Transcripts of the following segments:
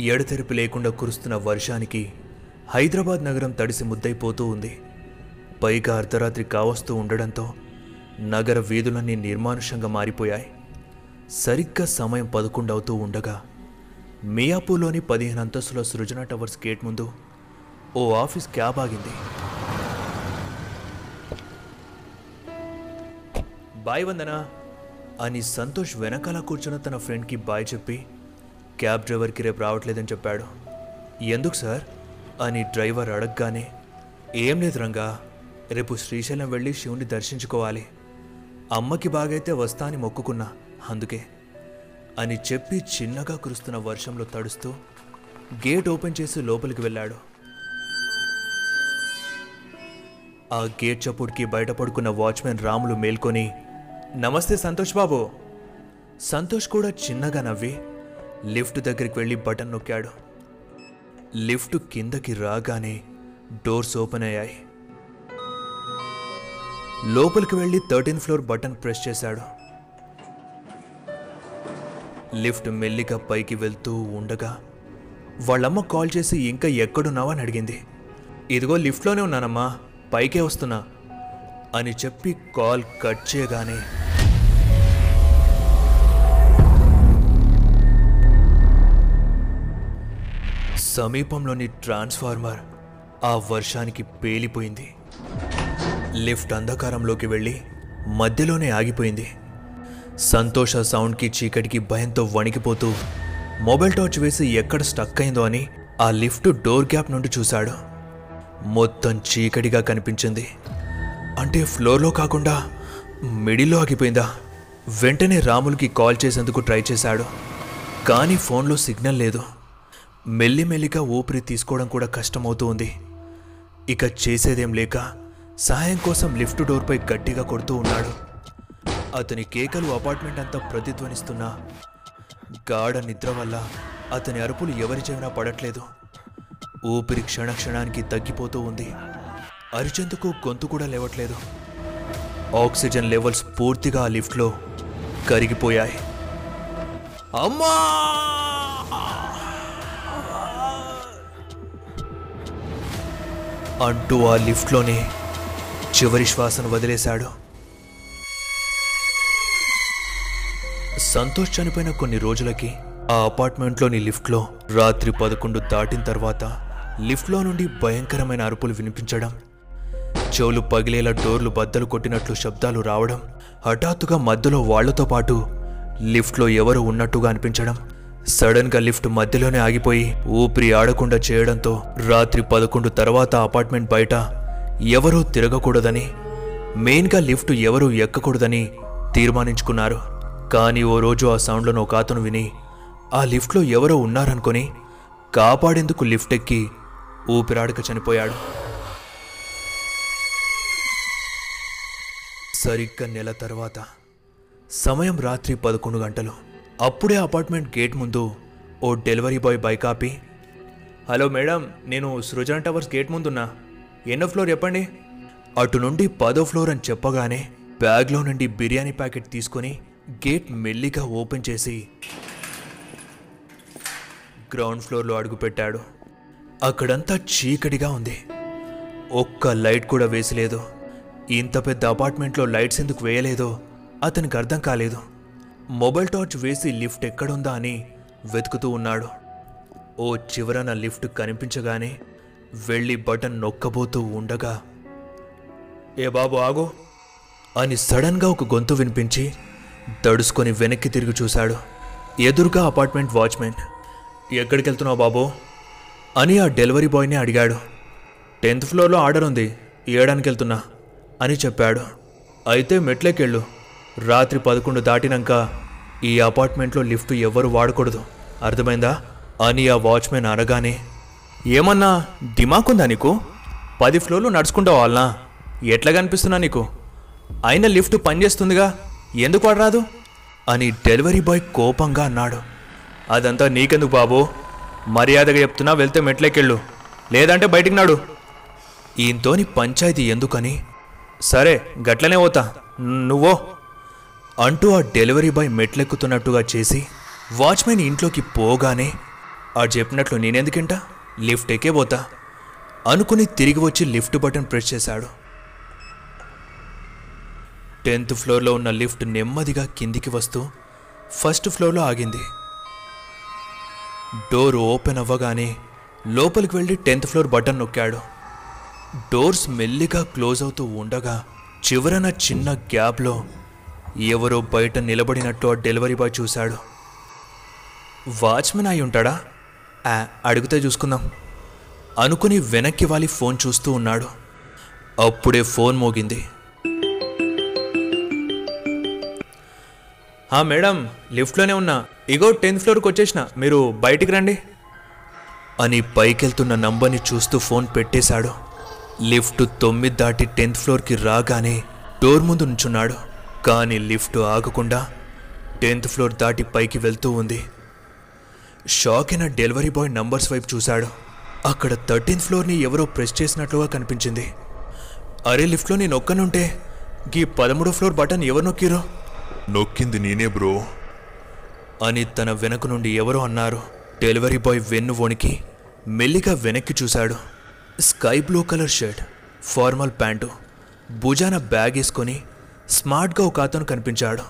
ఎడతెరిపి లేకుండా కురుస్తున్న వర్షానికి హైదరాబాద్ నగరం తడిసి ముద్దైపోతూ ఉంది. పైగా అర్ధరాత్రి కావస్తూ ఉండడంతో నగర వీధులన్నీ నిర్మానుషంగా మారిపోయాయి. సరిగ్గా సమయం పదకొండు అవుతూ ఉండగా మియాపూర్లోని పదిహేను అంతస్తుల సృజన టవర్స్ గేట్ ముందు ఓ ఆఫీస్ క్యాబ్ ఆగింది. బాయ్ వందనా! అని సంతోష్ వెనకాల కూర్చున్న తన ఫ్రెండ్కి బాయ్ చెప్పి క్యాబ్ డ్రైవర్కి రేపు రావట్లేదని చెప్పాడు. ఎందుకు సార్? అని డ్రైవర్ అడగగానే ఏం లేదు రంగా రేపు శ్రీశైలం వెళ్ళి శివుని దర్శించుకోవాలి. అమ్మకి బాగైతే వస్తా అని మొక్కుకున్నా అందుకే. అని చెప్పి చిన్నగా కురుస్తున్న వర్షంలో తడుస్తూ గేట్ ఓపెన్ చేసి లోపలికి వెళ్ళాడు. ఆ గేట్ చప్పుడుకి బయట పడుకున్న వాచ్మెన్ రాములు మేల్కొని నమస్తే సంతోష్ బాబు. సంతోష్ కూడా చిన్నగా నవ్వి లిఫ్ట్ దగ్గరికి వెళ్ళి బటన్ నొక్కాడు. లిఫ్ట్ కిందకి రాగానే డోర్స్ ఓపెన్ అయ్యాయి. లోపలికి వెళ్ళి థర్టీన్ ఫ్లోర్ బటన్ ప్రెస్ చేశాడు. లిఫ్ట్ మెల్లిగా పైకి వెళ్తూ ఉండగా వాళ్ళమ్మ కాల్ చేసి ఇంకా ఎక్కడున్నావా? అని అడిగింది. ఇదిగో లిఫ్ట్లోనే ఉన్నానమ్మా పైకే వస్తున్నా అని చెప్పి కాల్ కట్ చేయగానే సమీపంలోని ట్రాన్స్ఫార్మర్ ఆ వర్షానికి పేలిపోయింది. లిఫ్ట్ అంధకారంలోకి వెళ్ళి మధ్యలోనే ఆగిపోయింది. సంతోష సౌండ్కి చీకటికి భయంతో వణికిపోతూ మొబైల్ టార్చ్ వేసి ఎక్కడ స్టక్ అయిందో అని ఆ లిఫ్ట్ డోర్ గ్యాప్ నుండి చూశాడు. మొత్తం చీకటిగా కనిపించింది. అంటే ఫ్లోర్లో కాకుండా మిడిల్లో ఆగిపోయిందా? వెంటనే రాములకి కాల్ చేసేందుకు ట్రై చేశాడు. కానీ ఫోన్లో సిగ్నల్ లేదు. మెల్లిమెల్లిగా ఊపిరి తీసుకోవడం కూడా కష్టమవుతూ ఉంది. ఇక చేసేదేం లేక సహాయం కోసం లిఫ్ట్ డోర్పై గట్టిగా కొడుతూ ఉన్నాడు. అతని కేకలు అపార్ట్మెంట్ అంతా ప్రతిధ్వనిస్తున్నా. గాఢ నిద్ర వల్ల అతని అరుపులు ఎవరి చెవినా పడట్లేదు. ఊపిరి క్షణక్షణానికి తగ్గిపోతూ ఉంది. అరిచేందుకు గొంతు కూడా లేవట్లేదు. ఆక్సిజన్ లెవెల్స్ పూర్తిగా ఆ లిఫ్ట్లో కరిగిపోయాయి. అమ్మా! అంటూ ఆ లిఫ్ట్లోనే చివరి శ్వాసను వదిలేశాడు. సంతోష్ చనిపోయిన కొన్ని రోజులకి ఆ అపార్ట్మెంట్లోని లిఫ్ట్లో రాత్రి పదకొండు దాటిన తర్వాత లిఫ్ట్లో నుండి భయంకరమైన అరుపులు వినిపించడం చెవులు పగిలేలా డోర్లు బద్దలు కొట్టినట్లు శబ్దాలు రావడం హఠాత్తుగా మధ్యలో వాళ్ళతో పాటు లిఫ్ట్లో ఎవరు ఉన్నట్టుగా అనిపించడం సడన్గా లిఫ్ట్ మధ్యలోనే ఆగిపోయి ఊపిరి ఆడకుండా చేయడంతో రాత్రి పదకొండు తర్వాత అపార్ట్మెంట్ బయట ఎవరూ తిరగకూడదని మెయిన్గా లిఫ్ట్ ఎవరూ ఎక్కకూడదని తీర్మానించుకున్నారు. కానీ ఓ రోజు ఆ సౌండ్లను ఒక అతను విని ఆ లిఫ్ట్లో ఎవరో ఉన్నారనుకొని కాపాడేందుకు లిఫ్ట్ ఎక్కి ఊపిరాడక చనిపోయాడు. సరిగ్గా నెల తర్వాత సమయం రాత్రి పదకొండు గంటలు. అప్పుడే అపార్ట్మెంట్ గేట్ ముందు ఓ డెలివరీ బాయ్ బైక్ ఆపి హలో మేడం నేను సృజన టవర్స్ గేట్ ముందున్నా. ఎన్నో ఫ్లోర్ చెప్పండి. అటు నుండి పదో ఫ్లోర్ అని చెప్పగానే బ్యాగ్లో నుండి బిర్యానీ ప్యాకెట్ తీసుకొని గేట్ మెల్లిగా ఓపెన్ చేసి గ్రౌండ్ ఫ్లోర్లో అడుగుపెట్టాడు అక్కడంతా చీకటిగా ఉంది. ఒక్క లైట్ కూడా వేసలేదు ఇంత పెద్ద అపార్ట్మెంట్లో లైట్స్ ఎందుకు వేయలేదో అతనికి అర్థం కాలేదు. మొబైల్ టార్చ్ వేసి లిఫ్ట్ ఎక్కడుందా అని వెతుకుతూ ఉన్నాడు. ఓ చివరన లిఫ్ట్ కనిపించగానే వెళ్ళి బటన్ నొక్కబోతూ ఉండగా ఏ బాబు ఆగు అని సడన్గా ఒక గొంతు వినిపించి దడుసుకొని వెనక్కి తిరిగి చూశాడు. ఎదురుగా అపార్ట్మెంట్ వాచ్మెన్ ఎక్కడికి వెళ్తున్నావు బాబు? అని ఆ డెలివరీ బాయ్ని అడిగాడు. టెన్త్ ఫ్లోర్లో ఆర్డర్ ఉంది ఏడానికి వెళ్తున్నా అని చెప్పాడు. అయితే మెట్లెక్కెళ్ళు రాత్రి పదకొండు దాటినాక ఈ అపార్ట్మెంట్లో లిఫ్ట్ ఎవ్వరు వాడకూడదు. అర్థమైందా? అని ఆ వాచ్మెన్ అనగానే ఏమన్నా దిమాకుందా నీకు? పది ఫ్లోర్లు నడుచుకుంటా వాళ్ళనా ఎట్లా కనిపిస్తున్నా నీకు? అయినా లిఫ్ట్ పనిచేస్తుందిగా ఎందుకు వాడరాదు? అని డెలివరీ బాయ్ కోపంగా అన్నాడు. అదంతా నీకెందుకు బాబు? మర్యాదగా చెప్తున్నా వెళ్తే మెట్లెక్కెళ్ళు. లేదంటే బయటికి నాడు. ఈయంతోని పంచాయతీ ఎందుకని? సరే గట్లనే పోతా. నువ్వో అంటూ ఆ డెలివరీ బాయ్ మెట్లెక్కుతున్నట్టుగా చేసి వాచ్మెన్ ఇంట్లోకి పోగానే ఆడు చెప్పినట్లు నేనెందుకింట? లిఫ్ట్ ఎక్కే పోతా. అనుకుని తిరిగి వచ్చి లిఫ్ట్ బటన్ ప్రెస్ చేశాడు. టెన్త్ ఫ్లోర్లో ఉన్న లిఫ్ట్ నెమ్మదిగా కిందికి వస్తూ ఫస్ట్ ఫ్లోర్లో ఆగింది. డోర్ ఓపెన్ అవ్వగానే లోపలికి వెళ్ళి టెన్త్ ఫ్లోర్ బటన్ నొక్కాడు. డోర్స్ మెల్లిగా క్లోజ్ అవుతూ ఉండగా చివరన చిన్న గ్యాప్లో ఎవరో బయట నిలబడినట్టు ఆ డెలివరీ బాయ్ చూశాడు. వాచ్మెన్ అయి ఉంటాడా? అడిగితే చూసుకుందాం. అనుకుని వెనక్కి వాలి ఫోన్ చూస్తూ ఉన్నాడు. అప్పుడే ఫోన్ మోగింది. మేడం లిఫ్ట్లోనే ఉన్నా. ఇగో టెన్త్ ఫ్లోర్కి వచ్చేసిన. మీరు బయటికి రండి. అని పైకెళ్తున్న నంబర్ని చూస్తూ ఫోన్ పెట్టేశాడు. లిఫ్ట్ తొమ్మిది దాటి టెన్త్ ఫ్లోర్కి రాగానే డోర్ ముందు నుంచున్నాడు. కానీ లిఫ్ట్ ఆగకుండా టెన్త్ ఫ్లోర్ దాటి పైకి వెళ్తూ ఉంది. షాక్ అయిన డెలివరీ బాయ్ నంబర్స్ వైపు చూశాడు. అక్కడ థర్టీన్త్ ఫ్లోర్ని ఎవరో ప్రెస్ చేసినట్లుగా కనిపించింది. అరే లిఫ్ట్లో నేను ఒక్కనుంటే గీ పదమూడో ఫ్లోర్ బటన్ ఎవరు నొక్కిరో? నొక్కింది నేనే బ్రో. అని తన వెనక నుండి ఎవరో అన్నారు. డెలివరీ బాయ్ వెన్ను వణికి మెల్లిగా వెనక్కి చూశాడు. Sky blue colour shirt formal pant భుజాన బ్యాగ్ వేసుకొని స్మార్ట్గా ఒక అతను కనిపించాడు.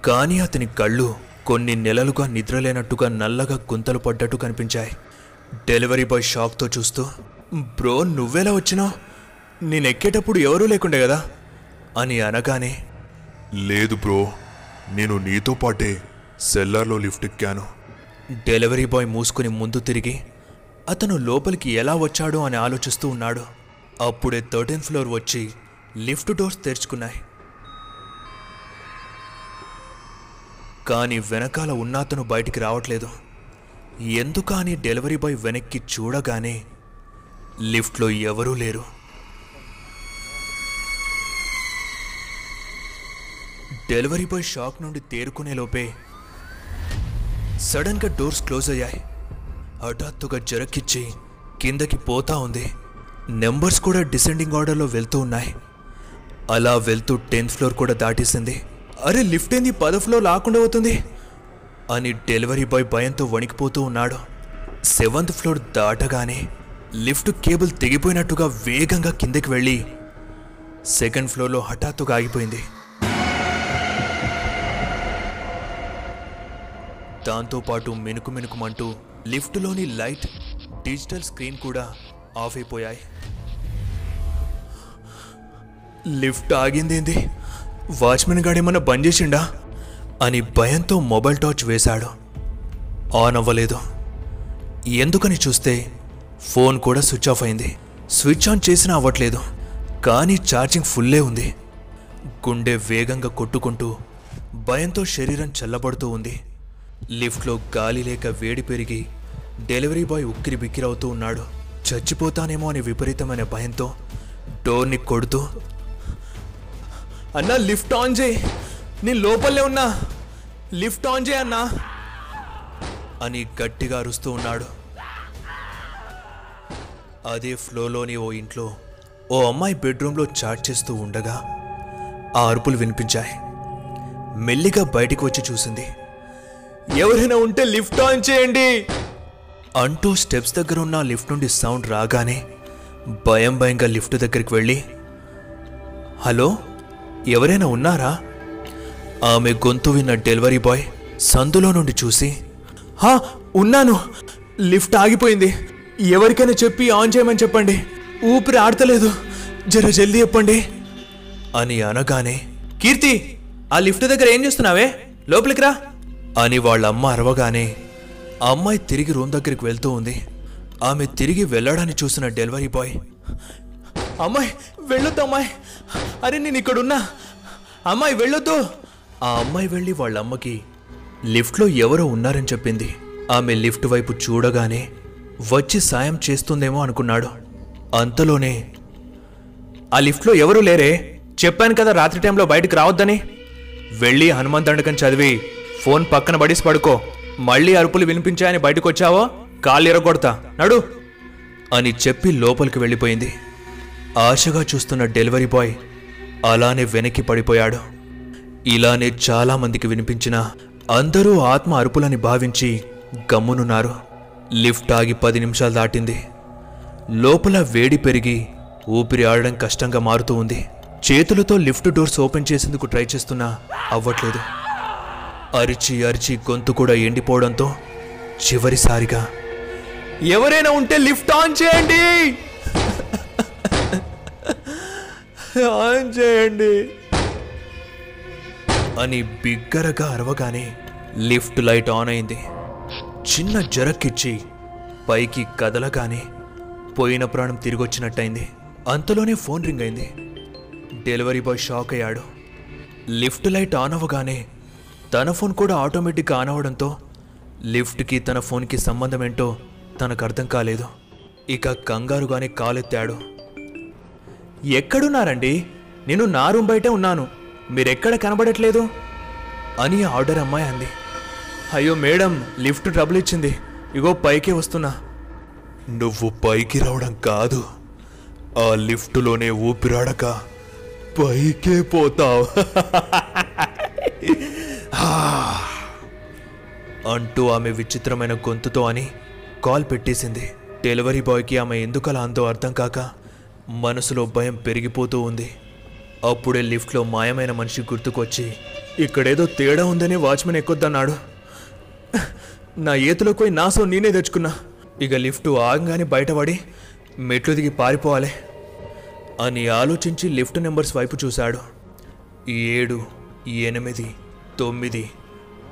కానీ అతని కళ్ళు కొన్ని నెలలుగా నిద్రలేనట్టుగా నల్లగా గుంతలు పడ్డట్టు కనిపించాయి. డెలివరీ బాయ్ షాక్తో చూస్తూ బ్రో నువ్వెలా వచ్చినావు? నేను ఎక్కేటప్పుడు ఎవరూ లేకుండే కదా? అని అనగానే లేదు బ్రో నేను నీతో పాటే సెల్లార్లో లిఫ్ట్ ఎక్కాను. డెలివరీ బాయ్ మూసుకుని ముందు తిరిగి అతను లోపలికి ఎలా వచ్చాడో అని ఆలోచిస్తూ ఉన్నాడు. అప్పుడే థర్టీన్త్ ఫ్లోర్ వచ్చి లిఫ్ట్ డోర్స్ తెరుచుకున్నాయి. కానీ వెనకాల ఉన్న అతను బయటికి రావట్లేదు. ఎందుకు అని డెలివరీ బాయ్ వెనక్కి చూడగానే లిఫ్ట్లో ఎవరూ లేరు. డెలివరీ బాయ్ షాక్ నుండి తేరుకునే లోపే సడన్గా డోర్స్ క్లోజ్ అయ్యాయి. హఠాత్తుగా జరక్కిచ్చి కిందకి పోతా ఉంది. నెంబర్స్ కూడా డిసెండింగ్ ఆర్డర్లో వెళ్తూ ఉన్నాయి. అలా వెళ్తూ టెన్త్ ఫ్లోర్ కూడా దాటేసింది. అరే లిఫ్ట్ ఏంది? పదో ఫ్లోర్ లాకుండా పోతుంది. అని డెలివరీ బాయ్ భయంతో వణికిపోతూ ఉన్నాడు. సెవెంత్ ఫ్లోర్ దాటగానే లిఫ్ట్ కేబుల్ తెగిపోయినట్టుగా వేగంగా కిందకి వెళ్ళి సెకండ్ ఫ్లోర్లో హఠాత్తుగా ఆగిపోయింది. దాంతోపాటు మెనుకు మినుకుమంటూ లిఫ్ట్లోని లైట్ డిజిటల్ స్క్రీన్ కూడా ఆఫ్ అయిపోయాయి. లిఫ్ట్ ఆగిందేంది? వాచ్మెన్ గాడేమన్నా బంద్ చేసిండా? అని భయంతో మొబైల్ టార్చ్ వేశాడు. ఆన్ అవ్వలేదు ఎందుకని చూస్తే ఫోన్ కూడా స్విచ్ ఆఫ్ అయింది. స్విచ్ ఆన్ చేసినా అవ్వట్లేదు. కానీ ఛార్జింగ్ ఫుల్లే ఉంది. గుండె వేగంగా కొట్టుకుంటూ భయంతో శరీరం చల్లబడుతూ ఉంది. లిఫ్ట్లో గాలి లేక వేడి పెరిగి డెలివరీ బాయ్ ఉక్కిరి బిక్కిరవుతూ ఉన్నాడు. చచ్చిపోతానేమో అనే విపరీతమైన భయంతో డోర్ని కొడుతూ అన్నా లిఫ్ట్ ఆన్ చేయి. నేను లోపలే ఉన్నా. లిఫ్ట్ ఆన్ చేయి అన్నా. అని గట్టిగా అరుస్తూ ఉన్నాడు. అదే ఫ్లోలోని ఓ ఇంట్లో ఓ అమ్మాయి బెడ్రూమ్లో చాట్ చేస్తూ ఉండగా ఆ అరుపులు వినిపించాయి. మెల్లిగా బయటికి వచ్చి చూసింది. ఎవరైనా ఉంటే లిఫ్ట్ ఆన్ చేయండి! అంటూ స్టెప్స్ దగ్గర ఉన్న లిఫ్ట్ నుండి సౌండ్ రాగానే భయం భయంగా లిఫ్ట్ దగ్గరికి వెళ్ళి హలో? ఎవరైనా ఉన్నారా? ఆమె గొంతు విన్న డెలివరీ బాయ్ సందులో నుండి చూసి హా ఉన్నాను. లిఫ్ట్ ఆగిపోయింది. ఎవరికైనా చెప్పి ఆన్ చేయమని చెప్పండి. ఊపిరి ఆడతలేదు. జర జల్దీ చెప్పండి. అని అనగానే కీర్తి ఆ లిఫ్ట్ దగ్గర ఏం చేస్తున్నావే? లోపలికి రా. అని వాళ్ళ అమ్మ అరవగానే ఆ అమ్మాయి తిరిగి రూమ్ దగ్గరికి వెళ్తూ ఉంది. ఆమె తిరిగి వెళ్ళడాన్ని చూసిన డెలివరీ బాయ్ అమ్మాయి వెళ్ళొద్దు అమ్మాయి అరే నేను ఇక్కడున్నా. అమ్మాయి వెళ్ళొద్దు. ఆ అమ్మాయి వెళ్ళి వాళ్ళ అమ్మకి లిఫ్ట్లో ఎవరో ఉన్నారని చెప్పింది. ఆమె లిఫ్ట్ వైపు చూడగానే వచ్చి సాయం చేస్తుందేమో అనుకున్నాడు. అంతలోనే ఆ లిఫ్ట్లో ఎవరూ లేరే? చెప్పాను కదా రాత్రి టైంలో బయటకు రావద్దని. వెళ్ళి హనుమంతండకం చదివి ఫోన్ పక్కన పడేసి పడుకో. మళ్ళీ అరుపులు వినిపించాయని బయటకు వచ్చావో కాళ్ళు ఎరగొడతా. నడు. అని చెప్పి లోపలికి వెళ్ళిపోయింది. ఆశగా చూస్తున్న డెలివరీ బాయ్ అలానే వెనక్కి పడిపోయాడు. ఇలానే చాలామందికి వినిపించిన అందరూ ఆత్మ అరుపులని భావించి గమ్మునున్నారు. లిఫ్ట్ ఆగి పది నిమిషాలు దాటింది. లోపల వేడి పెరిగి ఊపిరి ఆడడం కష్టంగా మారుతూ ఉంది. చేతులతో లిఫ్ట్ డోర్స్ ఓపెన్ చేసేందుకు ట్రై చేస్తున్నా అవ్వట్లేదు. అరిచి అరిచి గొంతు కూడా ఎండిపోవడంతో చివరిసారిగా ఎవరైనా ఉంటే లిఫ్ట్ ఆన్ చేయండి! ఆన్ చేయండి. అని బిగ్గరగా అరవగానే లిఫ్ట్ లైట్ ఆన్ అయింది. చిన్న జరక్కిచ్చి పైకి కదలగానే పోయిన ప్రాణం తిరిగొచ్చినట్టయింది. అంతలోనే ఫోన్ రింగ్ అయింది. డెలివరీ బాయ్ షాక్ అయ్యాడు. లిఫ్ట్ లైట్ ఆన్ అవ్వగానే తన ఫోన్ కూడా ఆటోమేటిక్గా ఆన్ అవ్వడంతో లిఫ్ట్కి తన ఫోన్కి సంబంధం ఏంటో తనకు అర్థం కాలేదు. ఇక కంగారుగానే కాలెత్తాడు. ఎక్కడున్నారండి? నేను నా రూమ్ బయటే ఉన్నాను. మీరెక్కడ కనబడట్లేదు? అని ఆర్డర్ అమ్మాయి అంది. అయ్యో మేడం లిఫ్ట్ ట్రబుల్ ఇచ్చింది. ఇగో పైకే వస్తున్నా. నువ్వు పైకి రావడం కాదు. ఆ లిఫ్టులోనే ఊపిరాడక పైకే పోతావు. అంటూ ఆమె విచిత్రమైన గొంతుతో అని కాల్ పెట్టేసింది. డెలివరీ బాయ్కి ఆమె ఎందుకలా అందో అర్థం కాక మనసులో భయం పెరిగిపోతూ ఉంది. అప్పుడే లిఫ్ట్లో మాయమైన మనిషి గుర్తుకొచ్చి ఇక్కడేదో తేడా ఉందని వాచ్మెన్ ఎక్కొద్దన్నాడు. నా ఏతులోకి పోయి నాసో నేనే తెచ్చుకున్నా. ఇక లిఫ్ట్ ఆగంగానే బయటపడి మెట్లు దిగి పారిపోవాలి అని ఆలోచించి లిఫ్ట్ నెంబర్స్ వైపు చూశాడు. ఏడు ఎనిమిది తొమ్మిది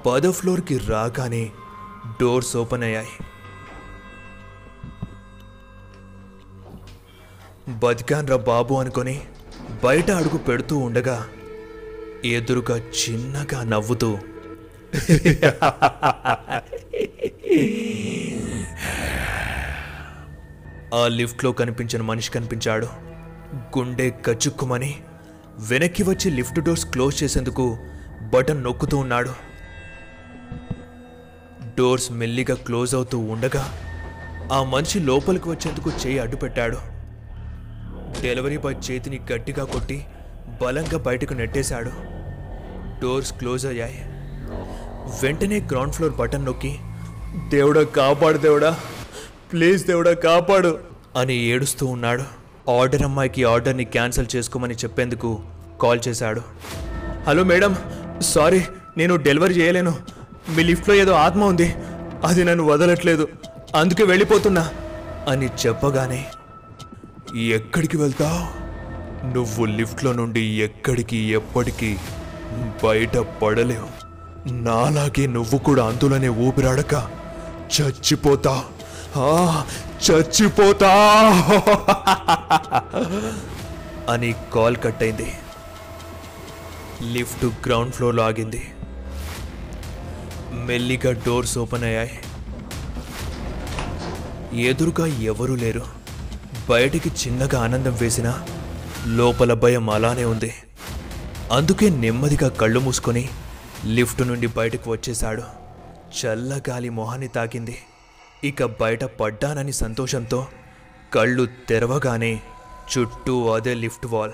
పదో ఫ్లోర్కి రాగానే డోర్స్ ఓపెన్ అయ్యాయి. బతికాన్రా బాబు అనుకొని బయట అడుగు పెడుతూ ఉండగా ఎదురుగా చిన్నగా నవ్వుతూ ఆ లిఫ్ట్లో కనిపించిన మనిషి కనిపించాడు. గుండె గచ్చుక్కుమని వెనక్కి వచ్చి లిఫ్ట్ డోర్స్ క్లోజ్ చేసేందుకు బటన్ నొక్కుతూ ఉన్నాడు. డోర్స్ మెల్లిగా క్లోజ్ అవుతూ ఉండగా ఆ మనిషి లోపలికి వచ్చేందుకు చేయి అడ్డుపెట్టాడు. డెలివరీ బాయ్ చేతిని గట్టిగా కొట్టి బలంగా బయటకు నెట్టేశాడు. డోర్స్ క్లోజ్ అయ్యాయి. వెంటనే గ్రౌండ్ ఫ్లోర్ బటన్ నొక్కి దేవుడా కాపాడు దేవుడా ప్లీజ్ దేవుడా కాపాడు అని ఏడుస్తూ ఉన్నాడు. ఆర్డర్ అమ్మాయికి ఆర్డర్ని క్యాన్సిల్ చేసుకోమని చెప్పేందుకు కాల్ చేశాడు. హలో మేడం సారీ నేను డెలివరీ చేయలేను. మీ లిఫ్ట్లో ఏదో ఆత్మ ఉంది. అది నన్ను వదలట్లేదు. అందుకే వెళ్ళిపోతున్నా అని చెప్పగానే ఎక్కడికి వెళ్తావు? నువ్వు లిఫ్ట్లో నుండి ఎక్కడికి ఎప్పటికీ బయట పడలేవు. నాలాగే నువ్వు కూడా అందులోనే ఊపిరాడక చచ్చిపోతా. చచ్చిపోతా. అని కాల్ కట్ అయింది లిఫ్ట్ గ్రౌండ్ ఫ్లోర్లో ఆగింది. మెల్లిగా డోర్స్ ఓపెన్ అయ్యాయి. ఎదురుగా ఎవరూ లేరు. బయటికి చిన్నగా ఆనందం వేసినా లోపల భయం అలానే ఉంది. అందుకే నెమ్మదిగా కళ్ళు మూసుకొని లిఫ్ట్ నుండి బయటకు వచ్చేశాడు. చల్లగాలి మొహాన్ని తాకింది. ఇక బయట పడ్డానని సంతోషంతో కళ్ళు తెరవగానే చుట్టూ అదే లిఫ్ట్ వాల్.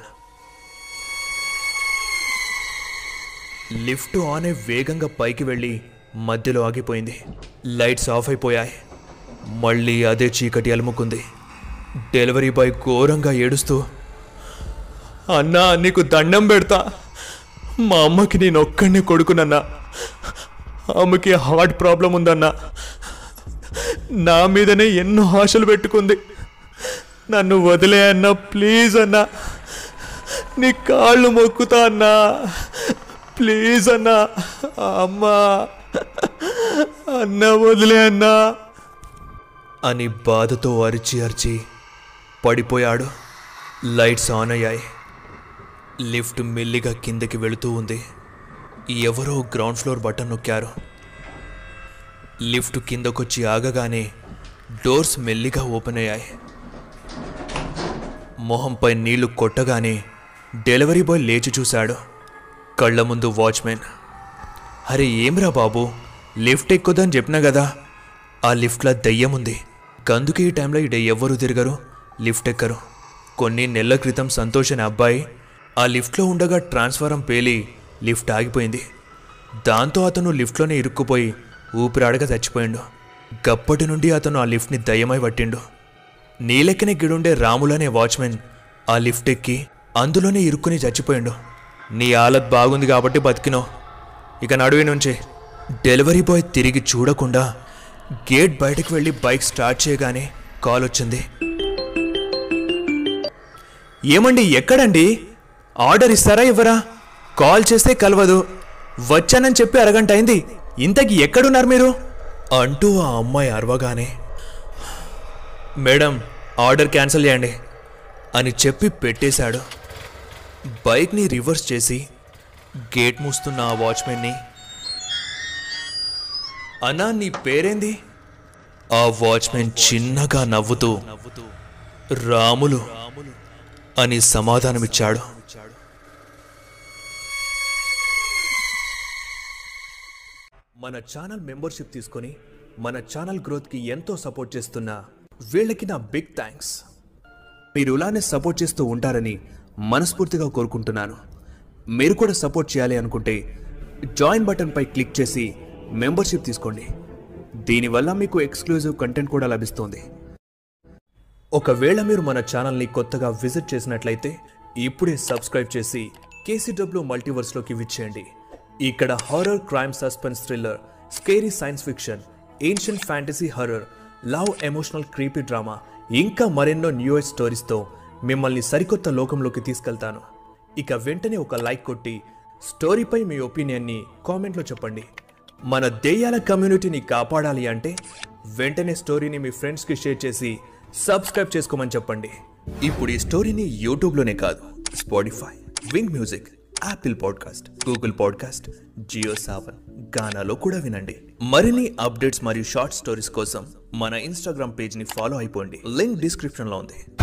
లిఫ్ట్ ఆన్ వేగంగా పైకి వెళ్ళి మధ్యలో ఆగిపోయింది. లైట్స్ ఆఫ్ అయిపోయాయి. మళ్ళీ అదే చీకటి అలుముకుంది. డెలివరీ బాయ్ ఘోరంగా ఏడుస్తూ అన్నా నీకు దండం పెడతా. మా అమ్మకి నేను ఒక్కడినే కొడుకునన్నా. ఆమెకి హార్ట్ ప్రాబ్లం ఉందన్నా. నా మీదనే ఎన్నో ఆశలు పెట్టుకుంది. నన్ను వదిలే అన్నా ప్లీజ్ అన్నా. నీ కాళ్ళు మొక్కుతా అన్నా. ప్లీజ్ అన్నా. అమ్మా అన్నా వదిలే అన్నా. అని బాధతో అరిచి అరిచి పడిపోయాడు. లైట్స్ ఆన్ అయ్యాయి. లిఫ్ట్ మెల్లిగా కిందకి వెళుతూ ఉంది. ఎవరో గ్రౌండ్ ఫ్లోర్ బటన్ నొక్కారు. లిఫ్ట్ కిందకొచ్చి ఆగగానే డోర్స్ మెల్లిగా ఓపెన్ అయ్యాయి. మొహంపై నీళ్ళు కొట్టగానే డెలివరీ బాయ్ లేచి చూశాడు. కళ్ళ ముందు వాచ్మెన్. అరే ఏమ్రా బాబు? లిఫ్ట్ ఎక్కుదని చెప్పినా కదా? ఆ లిఫ్ట్లో దయ్యం ఉంది. కందుకే ఈ టైంలో ఇడ ఎవ్వరూ తిరగరు. లిఫ్ట్ ఎక్కరు. కొన్ని నెలల క్రితం సంతోష్ అనే అబ్బాయి ఆ లిఫ్ట్లో ఉండగా ట్రాన్స్ఫారం పేలి లిఫ్ట్ ఆగిపోయింది. దాంతో అతను లిఫ్ట్లోనే ఇరుక్కుపోయి ఊపిరాడక చచ్చిపోయిండు. గప్పటి నుండి అతను ఆ లిఫ్ట్ని దయ్యమై పట్టిండు. నీలెక్కనే గిడుండే రాములనే వాచ్మెన్ ఆ లిఫ్ట్ ఎక్కి అందులోనే ఇరుక్కుని చచ్చిపోయిండు. నీ ఆలత్ బాగుంది కాబట్టి బతికినో ఇక నడువి నుంచి. డెలివరీ బాయ్ తిరిగి చూడకుండా గేట్ బయటకు వెళ్ళి బైక్ స్టార్ట్ చేయగానే కాల్ వచ్చింది ఏమండి ఎక్కడండి? ఆర్డర్ ఇస్తారా ఇవ్వరా? కాల్ చేస్తే కలవదు. వచ్చానని చెప్పి అరగంట అయింది. ఇంతకి ఎక్కడున్నారు మీరు? అంటూ ఆ అమ్మాయి అరవగానే మేడం ఆర్డర్ క్యాన్సిల్ చేయండి అని చెప్పి పెట్టేశాడు. బైక్ని రివర్స్ చేసి గేట్ మూస్తున్న ఆ వాచ్మెన్ని అన్నా నీ పేరేంది? ఆ వాచ్మెన్ చిన్నగా నవ్వుతూ రాములు. రాములు అని సమాధానమిచ్చాడు. మన ఛానల్ మెంబర్షిప్ తీసుకొని మన ఛానల్ గ్రోత్కి ఎంతో సపోర్ట్ చేస్తున్న వీళ్ళకి నా బిగ్ థ్యాంక్స్. మీరు ఇలానే సపోర్ట్ చేస్తూ ఉంటారని మనస్ఫూర్తిగా కోరుకుంటున్నాను. మీరు కూడా సపోర్ట్ చేయాలి అనుకుంటే జాయిన్ బటన్పై క్లిక్ చేసి మెంబర్షిప్ తీసుకోండి. దీనివల్ల మీకు ఎక్స్క్లూజివ్ కంటెంట్ కూడా లభిస్తుంది. ఒకవేళ మీరు మన ఛానల్ని కొత్తగా విజిట్ చేసినట్లయితే ఇప్పుడే సబ్స్క్రైబ్ చేసి కేసీడబ్ల్యూ మల్టీవర్స్లోకి విచ్చేయండి. ఇక్కడ horror crime suspense thriller scary science fiction ancient fantasy horror love emotional creepy drama ఇంకా మరెన్నో న్యూయర్ స్టోరీస్తో మిమ్మల్ని సరికొత్త లోకంలోకి తీసుకెళ్తాను. ఇక వెంటనే ఒక లైక్ కొట్టి స్టోరీపై మీ ఒపీనియన్ని కామెంట్లో చెప్పండి. మన దెయ్యాల కమ్యూనిటీని కాపాడాలి అంటే వెంటనే స్టోరీని మీ ఫ్రెండ్స్కి షేర్ చేసి సబ్స్క్రైబ్ చేసుకోమని చెప్పండి. ఇప్పుడు ఈ స్టోరీని యూట్యూబ్లోనే కాదు Spotify Wynk music Apple podcast Google podcast Jio Saavn గానాలో కూడా వినండి. మరిన్ని అప్డేట్స్ మరియు షార్ట్ స్టోరీస్ కోసం మన ఇన్స్టాగ్రామ్ పేజ్ని ఫాలో అయిపోండి. లింక్ డిస్క్రిప్షన్లో ఉంది.